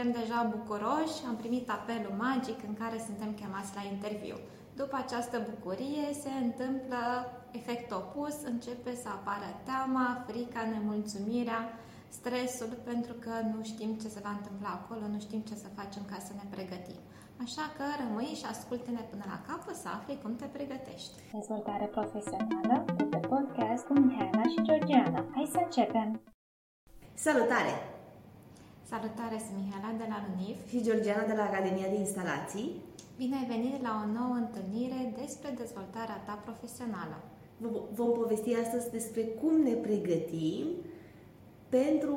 suntem deja bucuroși, am primit apelul magic în care suntem chemați la interviu. După această bucurie se întâmplă efect opus, începe să apară teama, frica, nemulțumirea, stresul, pentru că nu știm ce se va întâmpla acolo, nu știm ce să facem ca să ne pregătim. Așa că rămâi și ascultă-ne până la capăt să afli cum te pregătești. Dezvoltare profesională de pe podcast cu Mihaela și Georgiana. Hai să începem! Salutare! Salutare, sunt Mihaela de la LUNIF și Georgiana de la Academia de Instalații. Bine ai venit la o nouă întâlnire despre dezvoltarea ta profesională. Vom povesti astăzi despre cum ne pregătim pentru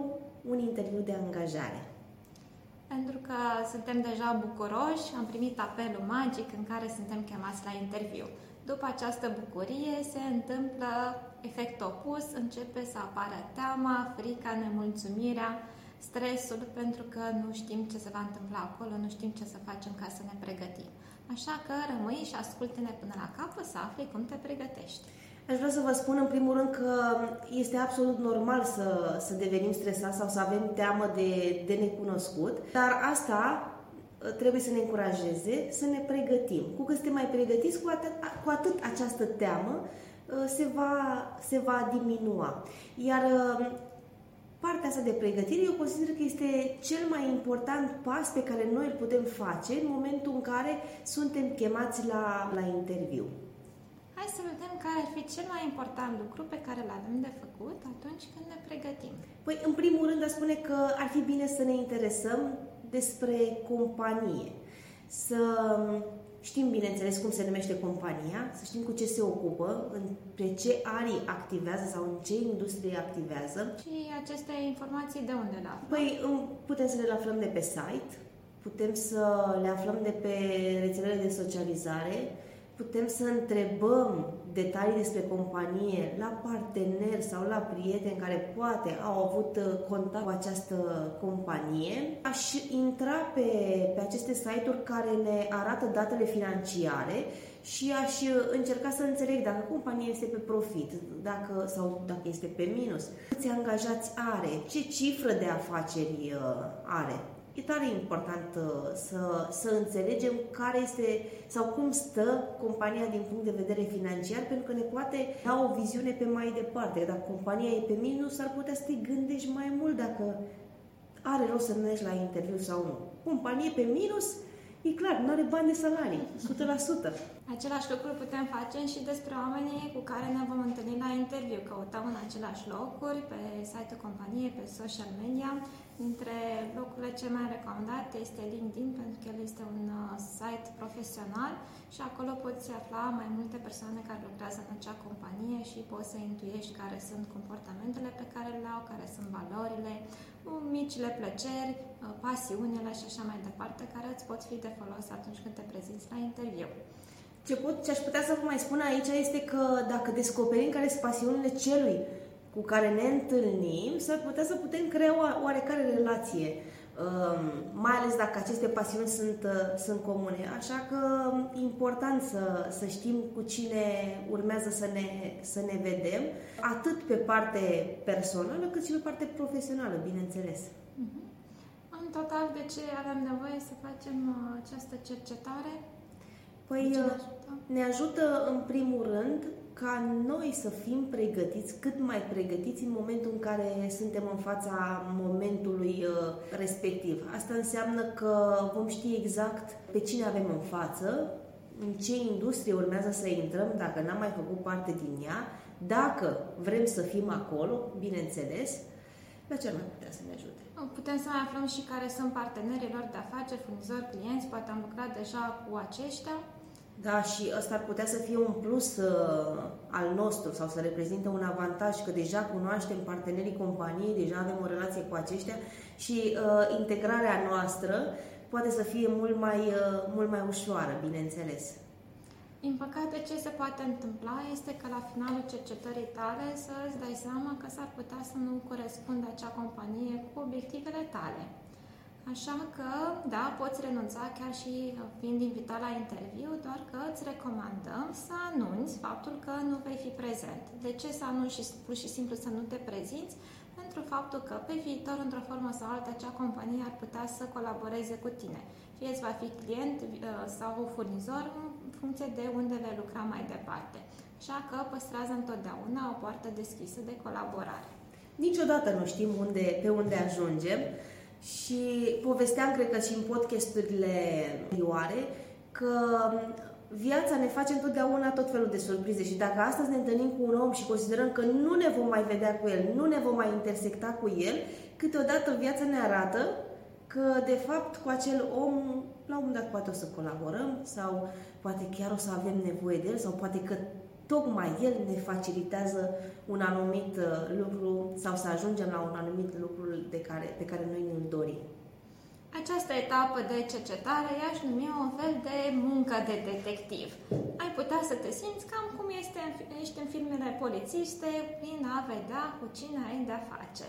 un interviu de angajare. Pentru că suntem deja bucuroși, am primit apelul magic în care suntem chemați la interviu. După această bucurie se întâmplă efect opus, începe să apară teama, frica, nemulțumirea, stresul, pentru că nu știm ce se va întâmpla acolo, nu știm ce să facem ca să ne pregătim. Așa că rămâi și asculte-ne până la capăt să afli cum te pregătești. Aș vrea să vă spun în primul rând că este absolut normal să, să devenim stresați sau să avem teamă de, de necunoscut, dar asta uh, trebuie să ne încurajeze să ne pregătim. Cu cât suntem mai pregătiți, cu atât, cu atât această teamă uh, se va, se va diminua. Iar uh, partea asta de pregătire, eu consider că este cel mai important pas pe care noi îl putem face în momentul în care suntem chemați la, la interviu. Hai să vedem care ar fi cel mai important lucru pe care îl avem de făcut atunci când ne pregătim. Păi, în primul rând, aș spune că ar fi bine să ne interesăm despre companie. Să știm, bineînțeles, cum se numește compania, să știm cu ce se ocupă, pe ce arii activează sau în ce industrie activează. Și aceste informații de unde le aflăm? Păi, putem să le aflăm de pe site, putem să le aflăm de pe rețelele de socializare, putem să întrebăm detalii despre companie la parteneri sau la prieteni care poate au avut uh, contact cu această companie. Aș intra pe, pe aceste site-uri care ne arată datele financiare și aș uh, încerca să înțeleg dacă compania este pe profit dacă, sau dacă este pe minus, câți angajați are, ce cifră de afaceri uh, are. E tare important uh, să, să înțelegem care este sau cum stă compania din punct de vedere financiar, pentru că ne poate da o viziune pe mai departe. Dacă compania e pe minus, ar putea să te gândești mai mult dacă are rost să mergi la interviu sau nu. Companie pe minus, e clar, nu are bani de salarii, 100%. Același lucru putem face și despre oamenii cu care ne vom întâlni la interviu. Căutăm în același locuri, pe site-ul companiei, pe social media Dintre locurile cele mai recomandate este LinkedIn, pentru că el este un uh, site profesional și acolo poți afla mai multe persoane care lucrează în acea companie și poți să intuiești care sunt comportamentele pe care le au, care sunt valorile, uh, micile plăceri, uh, pasiunile și așa mai departe, care îți pot fi de folos atunci când te prezinți la interviu. Ce, pot, ce aș putea să vă mai spun aici este că dacă descoperim care sunt pasiunile celui cu care ne întâlnim, s-ar putea să putem crea o oarecare relație, um, mai ales dacă aceste pasiuni sunt, uh, sunt comune. Așa că um, important să, să știm cu cine urmează să ne, să ne vedem, atât pe parte personală, cât și pe parte profesională, bineînțeles. Uh-huh. În total, de ce avem nevoie să facem uh, această cercetare? Păi ne ajută? ne ajută în primul rând ca noi să fim pregătiți, cât mai pregătiți în momentul în care suntem în fața momentului uh, respectiv. Asta înseamnă că vom ști exact pe cine avem în față, în ce industrie urmează să intrăm, dacă n-am mai făcut parte din ea, dacă vrem să fim acolo, bineînțeles, la ce ar mai putea să ne ajute? Putem să mai aflăm și care sunt partenerii lor de afaceri, furnizori, clienți, poate am lucrat deja cu aceștia. Da, și ăsta ar putea să fie un plus uh, al nostru sau să reprezinte un avantaj că deja cunoaștem partenerii companiei, deja avem o relație cu aceștia și uh, integrarea noastră poate să fie mult mai, uh, mult mai ușoară, bineînțeles. Din păcate, ce se poate întâmpla este că la finalul cercetării tale să îți dai seama că s-ar putea să nu corespundă acea companie cu obiectivele tale. Așa că, da, poți renunța chiar și fiind invitat la interviu, doar că îți recomandăm să anunți faptul că nu vei fi prezent. De ce să anunți și pur și simplu să nu te prezinți? pentru faptul că pe viitor, într-o formă sau alta, acea companie ar putea să colaboreze cu tine. Fie îți va fi client uh, sau furnizor în funcție de unde vei lucra mai departe. Așa că păstrează întotdeauna o poartă deschisă de colaborare. Niciodată nu știm unde, pe unde ajungem și povesteam, cred că și în podcasturile anterioare, că viața ne face întotdeauna tot felul de surprize și dacă astăzi ne întâlnim cu un om și considerăm că nu ne vom mai vedea cu el, nu ne vom mai intersecta cu el, câteodată viața ne arată că, de fapt, cu acel om, la un moment dat poate o să colaborăm sau poate chiar o să avem nevoie de el sau poate că tocmai el ne facilitează un anumit uh, lucru sau să ajungem la un anumit lucru de care, pe care noi ne-l dorim. Această etapă de cercetare i-aș numi un fel de muncă de detectiv. Ai putea să te simți cam cum este, ești în filmele polițiste, prin a vedea cu cine ai de-a face.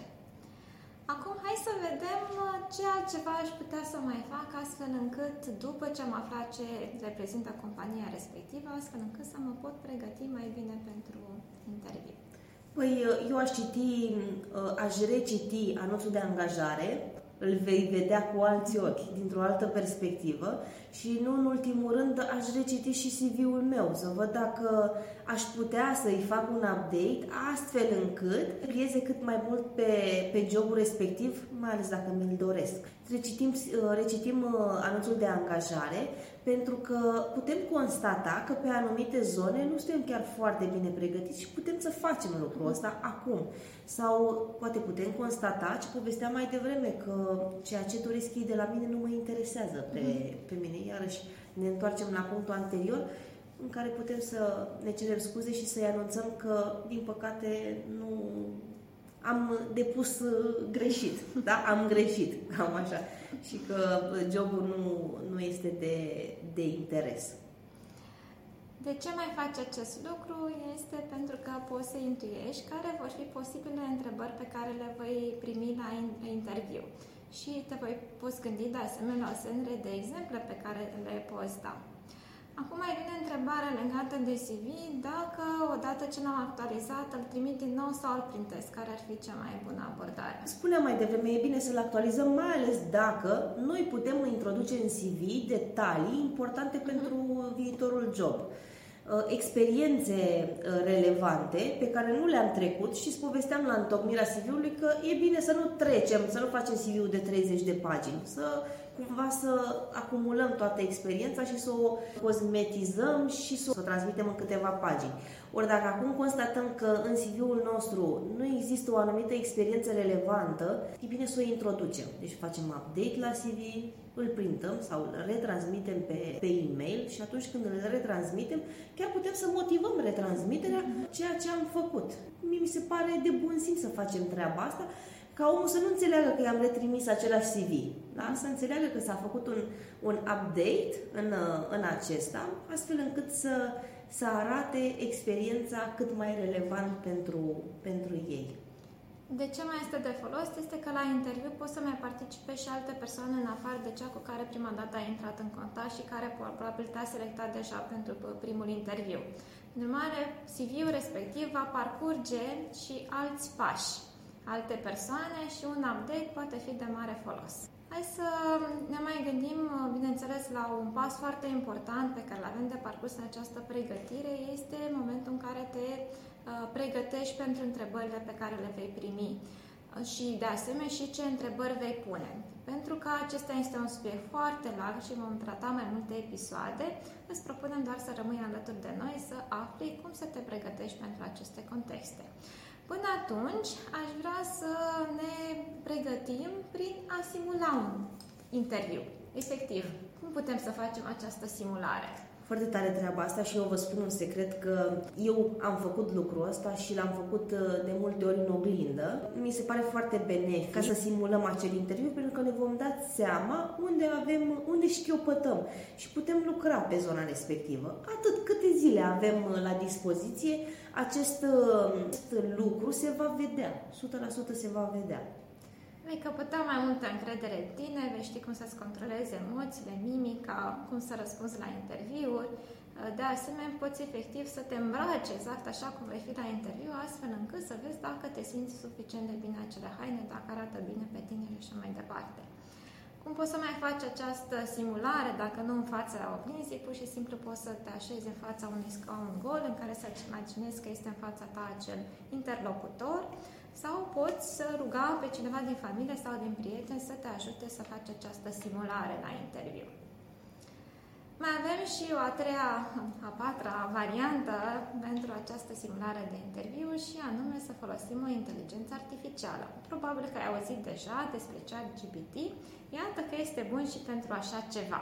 Acum hai să vedem uh, ce altceva aș putea să mai fac astfel încât, după ce am aflat ce reprezintă compania respectivă, astfel încât să mă pot pregăti mai bine pentru interviu. Păi uh, eu aș citi, uh, aș reciti anunțul de angajare, îl vei vedea cu alți ochi, dintr-o altă perspectivă și nu în ultimul rând aș reciti și CV-ul meu, să văd dacă aș putea să-i fac un update astfel încât plieze cât mai mult pe, pe jobul respectiv, mai ales dacă mi-l doresc. Recitim, recitim anunțul de angajare pentru că putem constata că pe anumite zone nu suntem chiar foarte bine pregătiți și putem să facem lucrul ăsta acum. Sau poate putem constata ce povesteam mai devreme, că ceea ce doresc ei de la mine nu mă interesează pe, mhm. pe mine. Iarăși ne întoarcem la punctul anterior în care putem să ne cerem scuze și să-i anunțăm că, din păcate, nu am depus greșit, da? Am greșit, cam așa. Și că jobul nu, nu este de, de interes. De ce mai faci acest lucru? Este pentru că poți să intuiești care vor fi posibile întrebări pe care le voi primi la interviu. Și te voi poți gândi de asemenea o serie de exemple pe care le poți da. Acum mai vine întrebarea legată de CV, dacă odată ce l-am actualizat îl trimit din nou sau îl printez, care ar fi cea mai bună abordare? Spuneam mai devreme, e bine să-l actualizăm, mai ales dacă noi putem introduce în CV detalii importante uh-huh. pentru viitorul job. Uh, experiențe uh, relevante pe care nu le-am trecut și îți povesteam la întocmirea CV-ului că e bine să nu trecem, să nu facem CV-ul de 30 de pagini, să cumva să acumulăm toată experiența și să o cosmetizăm și să o transmitem în câteva pagini. Ori dacă acum constatăm că în CV-ul nostru nu există o anumită experiență relevantă, e bine să o introducem. Deci facem update la CV, îl printăm sau îl retransmitem pe, pe e-mail și atunci când îl retransmitem, chiar putem să motivăm retransmiterea ceea ce am făcut. Mie mi se pare de bun simț să facem treaba asta, ca omul să nu înțeleagă că i-am retrimis același CV, da? să înțeleagă că s-a făcut un, un update în, în acesta, astfel încât să, să arate experiența cât mai relevant pentru, pentru ei. De ce mai este de folos este că la interviu pot să mai participe și alte persoane în afară de cea cu care prima dată a intrat în contact și care probabil te-a selectat deja pentru primul interviu. În urmare, CV-ul respectiv va parcurge și alți pași, alte persoane și un update poate fi de mare folos. Hai să ne mai gândim, bineînțeles, la un pas foarte important pe care îl avem de parcurs în această pregătire, este momentul în care te Uh, pregătești pentru întrebările pe care le vei primi uh, și de asemenea și ce întrebări vei pune. Pentru că acesta este un subiect foarte larg și vom trata mai multe episoade, îți propunem doar să rămâi alături de noi să afli cum să te pregătești pentru aceste contexte. Până atunci, aș vrea să ne pregătim prin a simula un interviu. Efectiv, cum putem să facem această simulare? Foarte tare treaba asta și eu vă spun un secret că eu am făcut lucrul ăsta și l-am făcut uh, de multe ori în oglindă. Mi se pare foarte benefic ca să simulăm acel interviu pentru că ne vom da seama unde avem, unde șchiopătăm și putem lucra pe zona respectivă. Atât câte zile avem uh, la dispoziție, acest, uh, acest lucru se va vedea. 100% se va vedea. Vei căpăta mai multă încredere în tine, vei ști cum să-ți controlezi emoțiile, mimica, cum să răspunzi la interviuri, De asemenea, poți efectiv să te îmbraci exact așa cum vei fi la interviu, astfel încât să vezi dacă te simți suficient de bine acele haine, dacă arată bine pe tine și așa mai departe. Cum poți să mai faci această simulare dacă nu în fața oglinzii, pur și simplu poți să te așezi în fața unui scaun gol în care să-ți imaginezi că este în fața ta acel interlocutor sau poți să ruga pe cineva din familie sau din prieteni să te ajute să faci această simulare la interviu. Mai avem și o a treia, a patra variantă pentru această simulare de interviu și anume să folosim o inteligență artificială. Probabil că ai auzit deja despre chat GPT, iată că este bun și pentru așa ceva.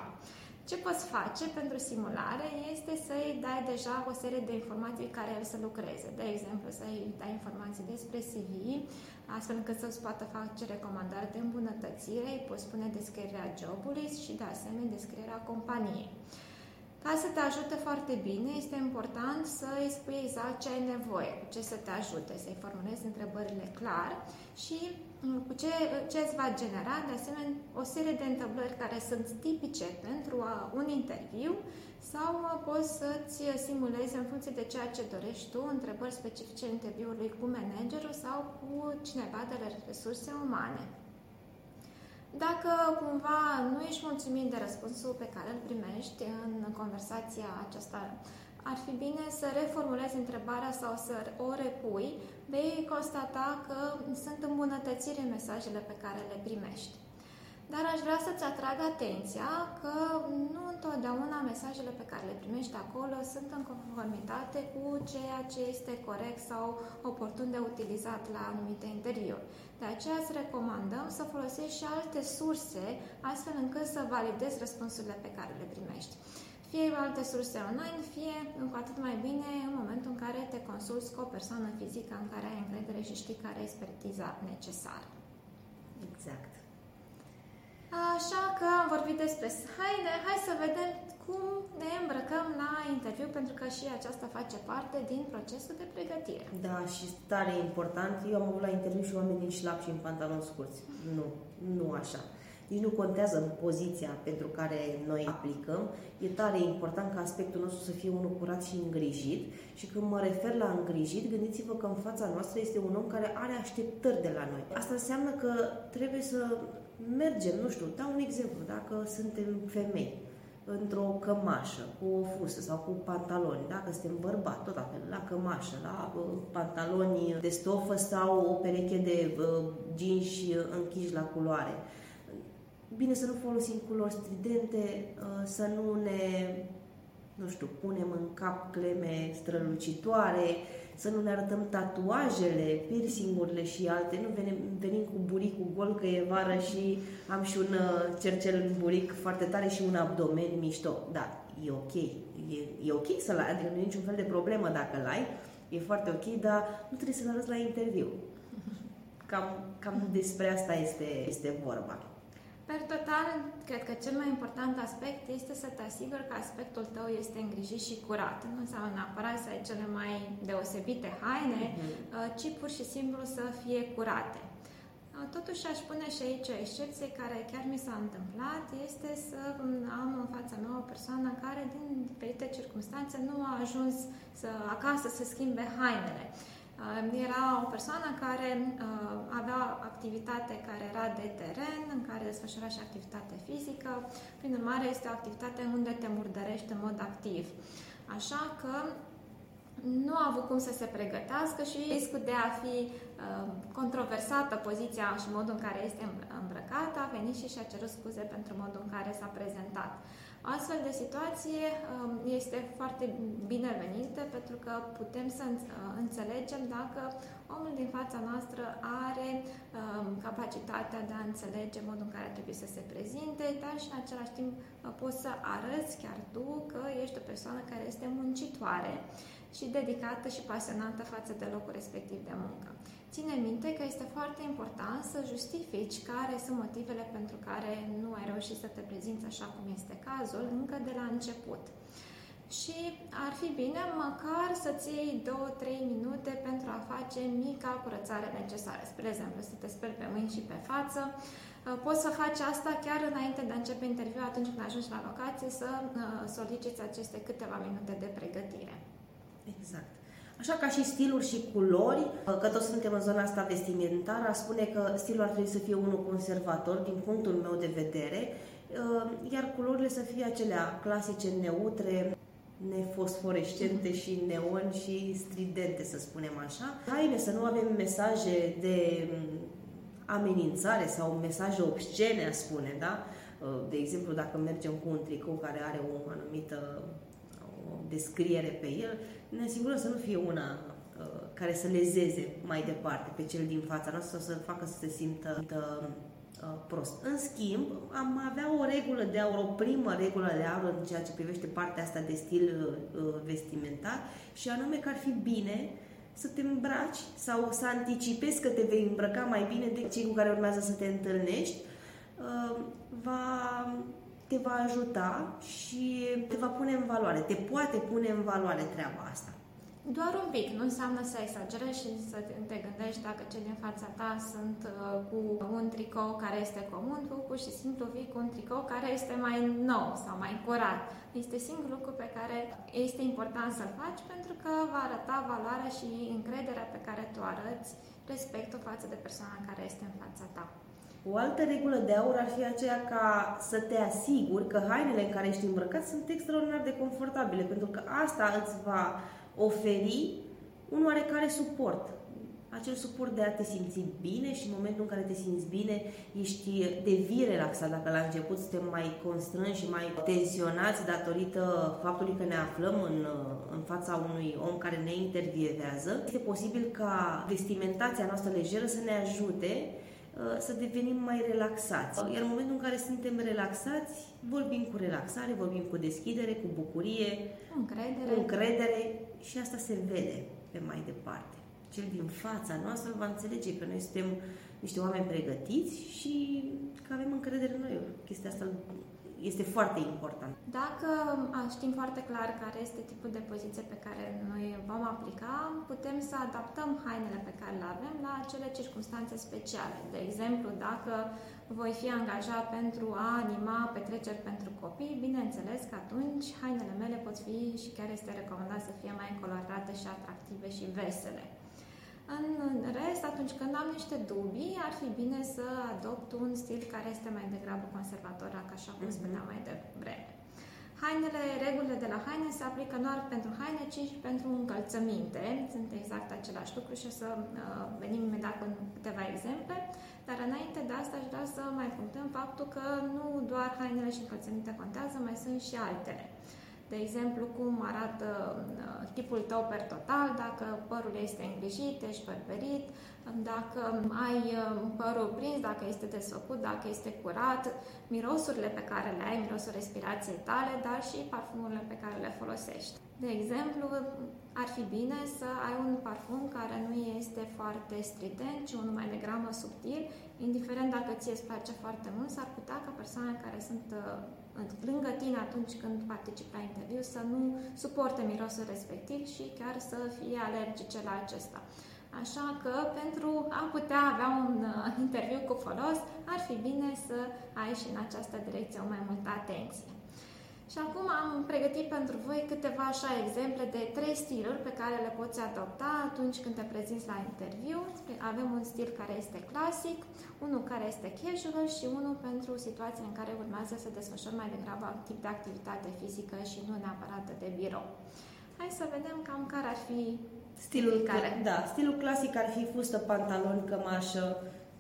Ce poți face pentru simulare este să-i dai deja o serie de informații care el să lucreze. De exemplu, să-i dai informații despre CV, astfel încât să-ți poată face recomandări de îmbunătățire, îi poți spune descrierea jobului și, de asemenea, descrierea companiei. Ca să te ajute foarte bine, este important să îi spui exact ce ai nevoie, cu ce să te ajute, să-i formulezi întrebările clar și mm, cu ce, ce îți va genera, de asemenea, o serie de întâmplări care sunt tipice pentru un interviu sau poți să-ți simulezi în funcție de ceea ce dorești tu, întrebări specifice interviului cu managerul sau cu cineva de la resurse umane. Dacă cumva nu ești mulțumit de răspunsul pe care îl primești în conversația aceasta, ar fi bine să reformulezi întrebarea sau să o repui, vei constata că sunt îmbunătățiri în mesajele pe care le primești. Dar aș vrea să-ți atrag atenția că nu întotdeauna mesajele pe care le primești acolo sunt în conformitate cu ceea ce este corect sau oportun de utilizat la anumite interviuri. De aceea îți recomandăm să folosești și alte surse, astfel încât să validezi răspunsurile pe care le primești. Fie alte surse online, fie cu atât mai bine în momentul în care te consulți cu o persoană fizică în care ai încredere și știi care e expertiza necesară. Exact. Așa că am vorbit despre haide, hai să vedem cum ne îmbrăcăm la interviu, pentru că și aceasta face parte din procesul de pregătire. Da, și tare important. Eu am avut la interviu și oameni din șlap și în pantaloni scurți. Nu, nu așa. Nici nu contează poziția pentru care noi aplicăm. E tare important ca aspectul nostru să fie unul curat și îngrijit. Și când mă refer la îngrijit, gândiți-vă că în fața noastră este un om care are așteptări de la noi. Asta înseamnă că trebuie să mergem, nu știu, dau un exemplu, dacă suntem femei, într-o cămașă, cu o fustă sau cu pantaloni, dacă suntem bărbat, tot la fel, la cămașă, la uh, pantaloni de stofă sau o pereche de uh, jeans închiși la culoare. Bine să nu folosim culori stridente, uh, să nu ne, nu știu, punem în cap cleme strălucitoare, să nu ne arătăm tatuajele, piercingurile și alte, nu venim, venim cu buricul gol că e vară și am și un uh, cercel în buric foarte tare și un abdomen mișto. Da, e ok. E, e ok să-l ai, adică nu e niciun fel de problemă dacă l ai, e foarte ok, dar nu trebuie să-l arăți la interviu. Cam, cam despre asta este, este vorba. Per total, cred că cel mai important aspect este să te asiguri că aspectul tău este îngrijit și curat. Nu înseamnă neapărat să ai cele mai deosebite haine, mm-hmm. ci pur și simplu să fie curate. Uh, totuși aș pune și aici o excepție care chiar mi s-a întâmplat, este să am în fața mea o persoană care din diferite circunstanțe nu a ajuns să, acasă să schimbe hainele. Era o persoană care uh, avea activitate care era de teren, în care desfășura și activitate fizică, prin urmare este o activitate unde te murdărești în mod activ. Așa că nu a avut cum să se pregătească și riscul de a fi uh, controversată poziția și modul în care este îmbrăcată a venit și și-a cerut scuze pentru modul în care s-a prezentat. Astfel de situație um, este foarte binevenită pentru că putem să uh, înțelegem dacă omul din fața noastră are um, capacitatea de a înțelege modul în care trebuie să se prezinte, dar și în același timp uh, poți să arăți chiar tu că ești o persoană care este muncitoare și dedicată și pasionată față de locul respectiv de muncă. Ține minte că este foarte important să justifici care sunt motivele pentru care nu ai reușit să te prezinți așa cum este cazul încă de la început. Și ar fi bine măcar să-ți iei 2-3 minute pentru a face mica curățare necesară. Spre exemplu, să te speli pe mâini și pe față, Poți să faci asta chiar înainte de a începe interviul, atunci când ajungi la locație, să soliciți aceste câteva minute de pregătire. Exact. Așa ca și stiluri și culori, că toți suntem în zona asta vestimentară, aș spune că stilul ar trebui să fie unul conservator din punctul meu de vedere, iar culorile să fie acelea clasice, neutre, nefosforescente și neon și stridente, să spunem așa. Haine să nu avem mesaje de amenințare sau mesaje obscene, aș spune, da? De exemplu, dacă mergem cu un tricou care are o anumită o descriere pe el, ne asigurăm să nu fie una uh, care să lezeze mai departe pe cel din fața noastră sau să facă să se simtă uh, prost. În schimb, am avea o regulă de aur, o primă regulă de aur în ceea ce privește partea asta de stil uh, vestimentar și anume că ar fi bine să te îmbraci sau să anticipezi că te vei îmbrăca mai bine decât cei cu care urmează să te întâlnești, uh, va te va ajuta și te va pune în valoare, te poate pune în valoare treaba asta. Doar un pic, nu înseamnă să exagerezi și să te gândești dacă cei din fața ta sunt uh, cu un tricou care este comun, tu pur și simplu vii cu un tricou care este mai nou sau mai curat. Este singurul lucru pe care este important să-l faci pentru că va arăta valoarea și încrederea pe care tu arăți respectul față de persoana care este în fața ta. O altă regulă de aur ar fi aceea ca să te asiguri că hainele în care ești îmbrăcat sunt extraordinar de confortabile, pentru că asta îți va oferi un oarecare suport. Acel suport de a te simți bine și în momentul în care te simți bine ești, devii relaxat. Dacă la început suntem mai constrânși și mai tensionați datorită faptului că ne aflăm în, în fața unui om care ne intervievează, este posibil ca vestimentația noastră lejeră să ne ajute Uh, să devenim mai relaxați. Iar în momentul în care suntem relaxați, vorbim cu relaxare, vorbim cu deschidere, cu bucurie, încredere, cu încredere și asta se vede pe mai departe. Cel din fața noastră va înțelege că noi suntem niște oameni pregătiți și că avem încredere în noi. Chestia asta este foarte important. Dacă știm foarte clar care este tipul de poziție pe care noi vom aplica, putem să adaptăm hainele pe care le avem la acele circunstanțe speciale. De exemplu, dacă voi fi angajat pentru a anima petreceri pentru copii, bineînțeles că atunci hainele mele pot fi și chiar este recomandat să fie mai colorate și atractive și vesele. În rest, atunci când am niște dubii, ar fi bine să adopt un stil care este mai degrabă conservator, așa cum mhm. spuneam mai devreme. Hainele, regulile de la haine se aplică nu doar pentru haine, ci și pentru încălțăminte. Sunt exact același lucru și o să uh, venim imediat cu câteva exemple. Dar înainte de asta aș vrea să mai punctăm faptul că nu doar hainele și încălțăminte contează, mai sunt și altele. De exemplu, cum arată uh, tipul tău per total, dacă părul este îngrijit, ești părperit, dacă ai uh, părul prins, dacă este desfăcut, dacă este curat, mirosurile pe care le ai, mirosul respirației tale, dar și parfumurile pe care le folosești. De exemplu, ar fi bine să ai un parfum care nu este foarte strident, ci unul mai degrabă subtil, indiferent dacă ție îți place foarte mult, s-ar putea ca persoanele care sunt uh, lângă tine atunci când participi la interviu să nu suporte mirosul respectiv și chiar să fie alergice la acesta. Așa că pentru a putea avea un uh, interviu cu folos, ar fi bine să ai și în această direcție o mai multă atenție. Și acum am pregătit pentru voi câteva așa exemple de trei stiluri pe care le poți adopta atunci când te prezinți la interviu. Avem un stil care este clasic, unul care este casual și unul pentru situații în care urmează să desfășori mai degrabă tip de activitate fizică și nu neapărat de birou. Hai să vedem cam care ar fi stilul care. Da, stilul clasic ar fi fustă, pantaloni, cămașă,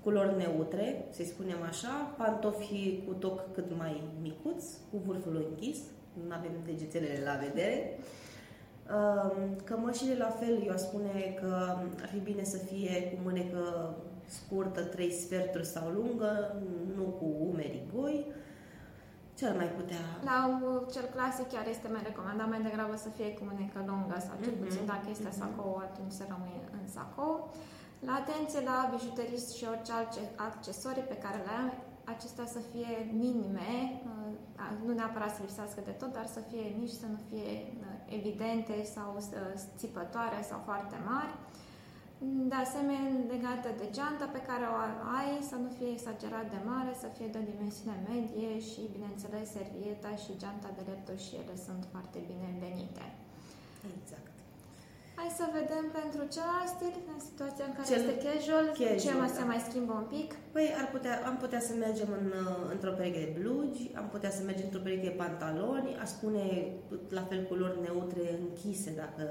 culori neutre, să spunem așa, pantofi cu toc cât mai micuț, cu vârful închis, nu avem degețelele la vedere. Cămășile la fel, eu aș spune că ar fi bine să fie cu mânecă scurtă, trei sferturi sau lungă, nu cu umeri goi. Ce ar mai putea? La cel clasic chiar este mai recomandat mai degrabă să fie cu mânecă lungă sau cel mhm. puțin dacă este mm-hmm. sacou, atunci să rămâne în sacou. La atenție la bijuterii și orice alte accesorii pe care le am, acestea să fie minime, uh, nu neapărat să lipsească de tot, dar să fie mici, să nu fie uh, evidente sau uh, țipătoare sau foarte mari. De asemenea, legată de geanta pe care o ai, să nu fie exagerat de mare, să fie de o dimensiune medie și, bineînțeles, servieta și geanta de leptul și ele sunt foarte binevenite. Exact. Hai să vedem pentru celălalt stil, în situația în care Cel este casual, casual, ce mai da. se mai schimbă un pic. Păi ar putea, am putea să mergem în, uh, într-o pereche de blugi, am putea să mergem într-o pereche de pantaloni, aș spune la fel culori neutre închise dacă,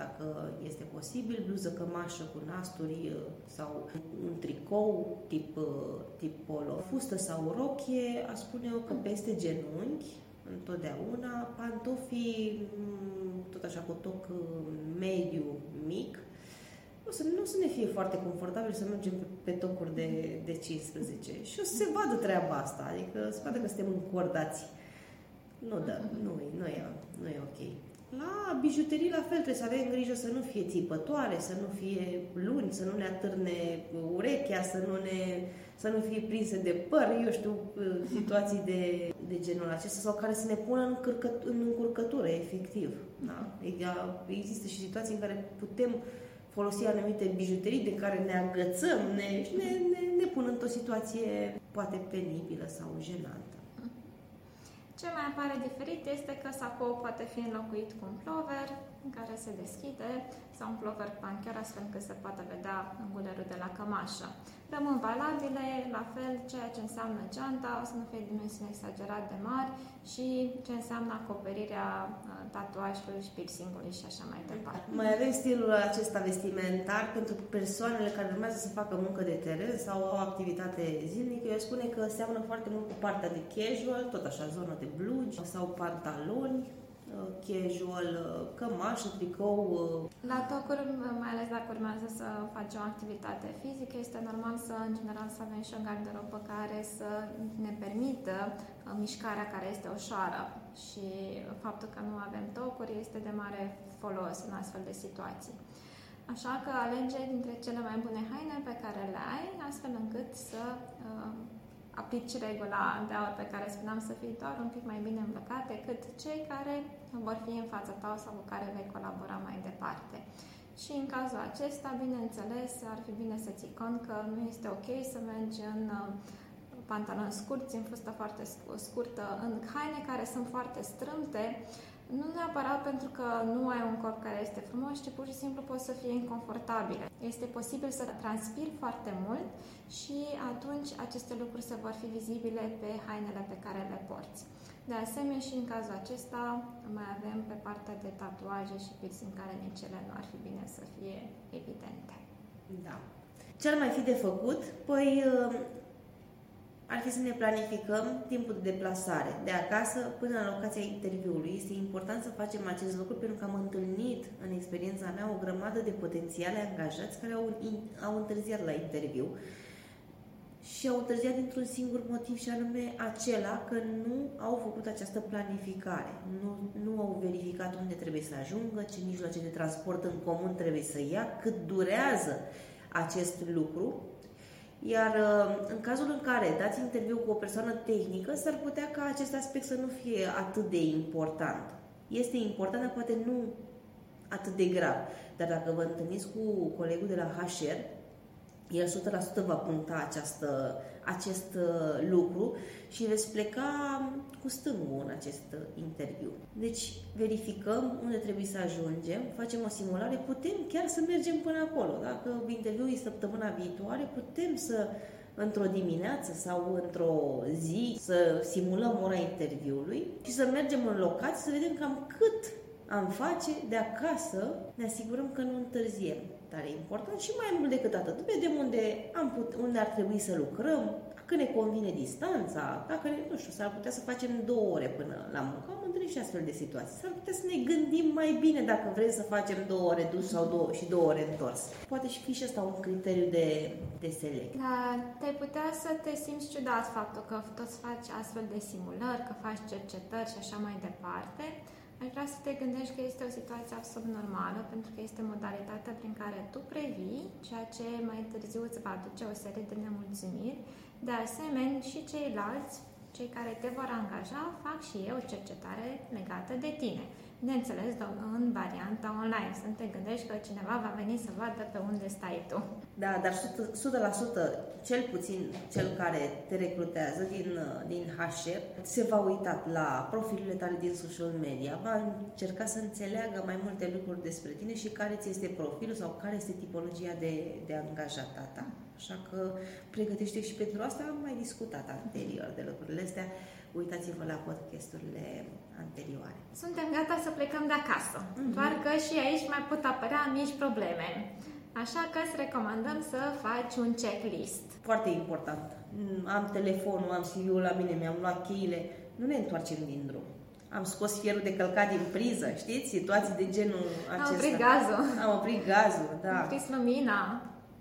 dacă este posibil, bluză cămașă cu nasturi uh, sau un tricou tip, uh, tip polo, fustă sau rochie, aș spune eu că peste genunchi, întotdeauna, pantofii mm, tot așa cu toc uh, mediu, mic, o să, nu o să ne fie foarte confortabil să mergem pe, pe tocuri de, de 15 și o să se vadă treaba asta, adică se vadă că suntem încordați. Nu, da, nu, e- nu, e, nu e ok. La bijuterii la fel, trebuie să avem grijă să nu fie țipătoare, să nu fie lungi, să nu ne atârne urechea, să nu, ne, să nu fie prinse de păr, eu știu, situații de, de genul acesta sau care să ne pună în, încurcă, în încurcătură, efectiv. Da? Adică Există și situații în care putem folosi anumite bijuterii de care ne agățăm ne, și ne, ne, ne pun într-o situație poate penibilă sau jenantă. Ce mai apare diferit este că sacou poate fi înlocuit cu un plover. în care se deschide sau un plover pancher astfel încât se poate vedea îngulerul de la cămașă. Rămân valabile, la fel, ceea ce înseamnă geanta, o să nu fie dimensiuni exagerat de mari și ce înseamnă acoperirea uh, tatuajului și piercingului și așa mai departe. Mai avem stilul acesta vestimentar pentru persoanele care urmează să facă muncă de teren sau au activitate zilnică. Eu spune că seamănă foarte mult cu partea de casual, tot așa, zonă de blugi sau pantaloni, uh, casual, uh, cămașă, tricou, uh, La tocuri, mai ales dacă urmează să faci o activitate fizică, este normal să, în general, să avem și o garderobă care să ne permită uh, mișcarea care este ușoară și faptul că nu avem tocuri este de mare folos în astfel de situații. Așa că alege dintre cele mai bune haine pe care le ai, astfel încât să uh, aplici regula de aur pe care spuneam să fii doar un pic mai bine îmbrăcat decât cei care vor fi în fața ta sau cu care vei colabora mai departe. Și în cazul acesta, bineînțeles, ar fi bine să ții cont că nu este ok să mergi în uh, pantaloni scurți, în fustă foarte sc- scurtă, în haine care sunt foarte strâmte, nu neapărat pentru că nu ai un corp care este frumos, ci pur și simplu poți să fie inconfortabile. Este posibil să transpiri foarte mult și atunci aceste lucruri se vor fi vizibile pe hainele pe care le porți. De asemenea, și în cazul acesta mai avem pe partea de tatuaje și piercing care nici ele nu ar fi bine să fie evidente. Da. Ce ar mai fi de făcut? Păi uh, ar fi să ne planificăm timpul de deplasare de acasă până la locația interviului. Este important să facem acest lucru pentru că am întâlnit în experiența mea o grămadă de potențiale angajați care au, au întârziat la interviu și au întârziat dintr-un singur motiv și anume acela că nu au făcut această planificare. Nu, nu au verificat unde trebuie să ajungă, ce mijloace de transport în comun trebuie să ia, cât durează acest lucru. Iar uh, în cazul în care dați interviu cu o persoană tehnică, s-ar putea ca acest aspect să nu fie atât de important. Este important, dar poate nu atât de grav. Dar dacă vă întâlniți cu colegul de la HR, el 100% va punta această, acest uh, lucru și veți pleca cu stângul în acest uh, interviu. Deci verificăm unde trebuie să ajungem, facem o simulare, putem chiar să mergem până acolo. Dacă interviul e săptămâna viitoare, putem să într-o dimineață sau într-o zi să simulăm ora interviului și să mergem în locație să vedem cam cât am face de acasă, ne asigurăm că nu întârziem. Dar e important și mai mult decât atât. Vedem unde, am put, unde ar trebui să lucrăm, dacă ne convine distanța, dacă ne, nu știu, s-ar putea să facem două ore până la muncă. Am întâlnit și astfel de situații. S-ar putea să ne gândim mai bine dacă vrem să facem două ore dus sau două, și două ore întors. Poate și fi și asta un criteriu de, de selecție. Dar te-ai putea să te simți ciudat faptul că toți faci astfel de simulări, că faci cercetări și așa mai departe. Aș vrea să te gândești că este o situație absolut normală, pentru că este modalitatea prin care tu previi, ceea ce mai târziu îți va aduce o serie de nemulțumiri. De asemenea, și ceilalți, cei care te vor angaja fac și eu cercetare legată de tine. Bineînțeles, în varianta online. Să te gândești că cineva va veni să vadă pe unde stai tu. Da, dar 100%, 100% cel puțin cel care te recrutează din, din HR se va uita la profilurile tale din social media, va încerca să înțeleagă mai multe lucruri despre tine și care ți este profilul sau care este tipologia de, de angajat ta. Așa că pregătește și pentru asta am mai discutat anterior de lucrurile astea. Uitați-vă la podcasturile anterioare. Suntem gata să plecăm de acasă, mm-hmm. doar că și aici mai pot apărea mici probleme. Așa că îți recomandăm să faci un checklist. Foarte important. Mm, am telefonul, am CV-ul la mine, mi-am luat cheile. Nu ne întoarcem din drum. Am scos fierul de călcat din priză, știți? Situații de genul acesta. Am oprit gazul. Am oprit gazul, da. Am oprit lumina.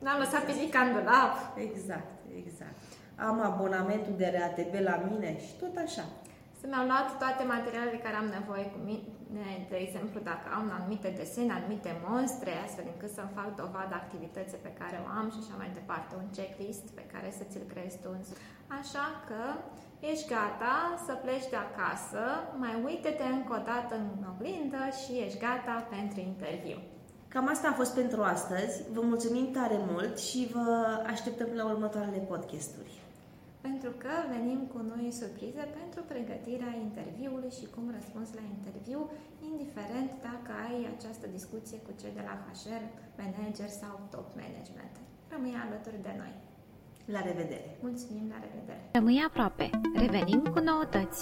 N-am lăsat pisica în dulap. Exact, exact. Am abonamentul de RATB la mine și tot așa. Să mi-am luat toate materialele care am nevoie cu mine, de exemplu, dacă am anumite desene, anumite monstre, astfel încât să-mi fac dovadă activității pe care o am și așa mai departe, un checklist pe care să ți-l creezi tu. Așa că ești gata să pleci de acasă, mai uite-te încă o dată în oglindă și ești gata pentru interviu. Cam asta a fost pentru astăzi. Vă mulțumim tare mult și vă așteptăm la următoarele podcasturi. Pentru că venim cu noi surprize pentru pregătirea interviului și cum răspuns la interviu, indiferent dacă ai această discuție cu cei de la HR, manager sau top management. Rămâi alături de noi. La revedere! Mulțumim, la revedere! Rămâi aproape! Revenim cu noutăți!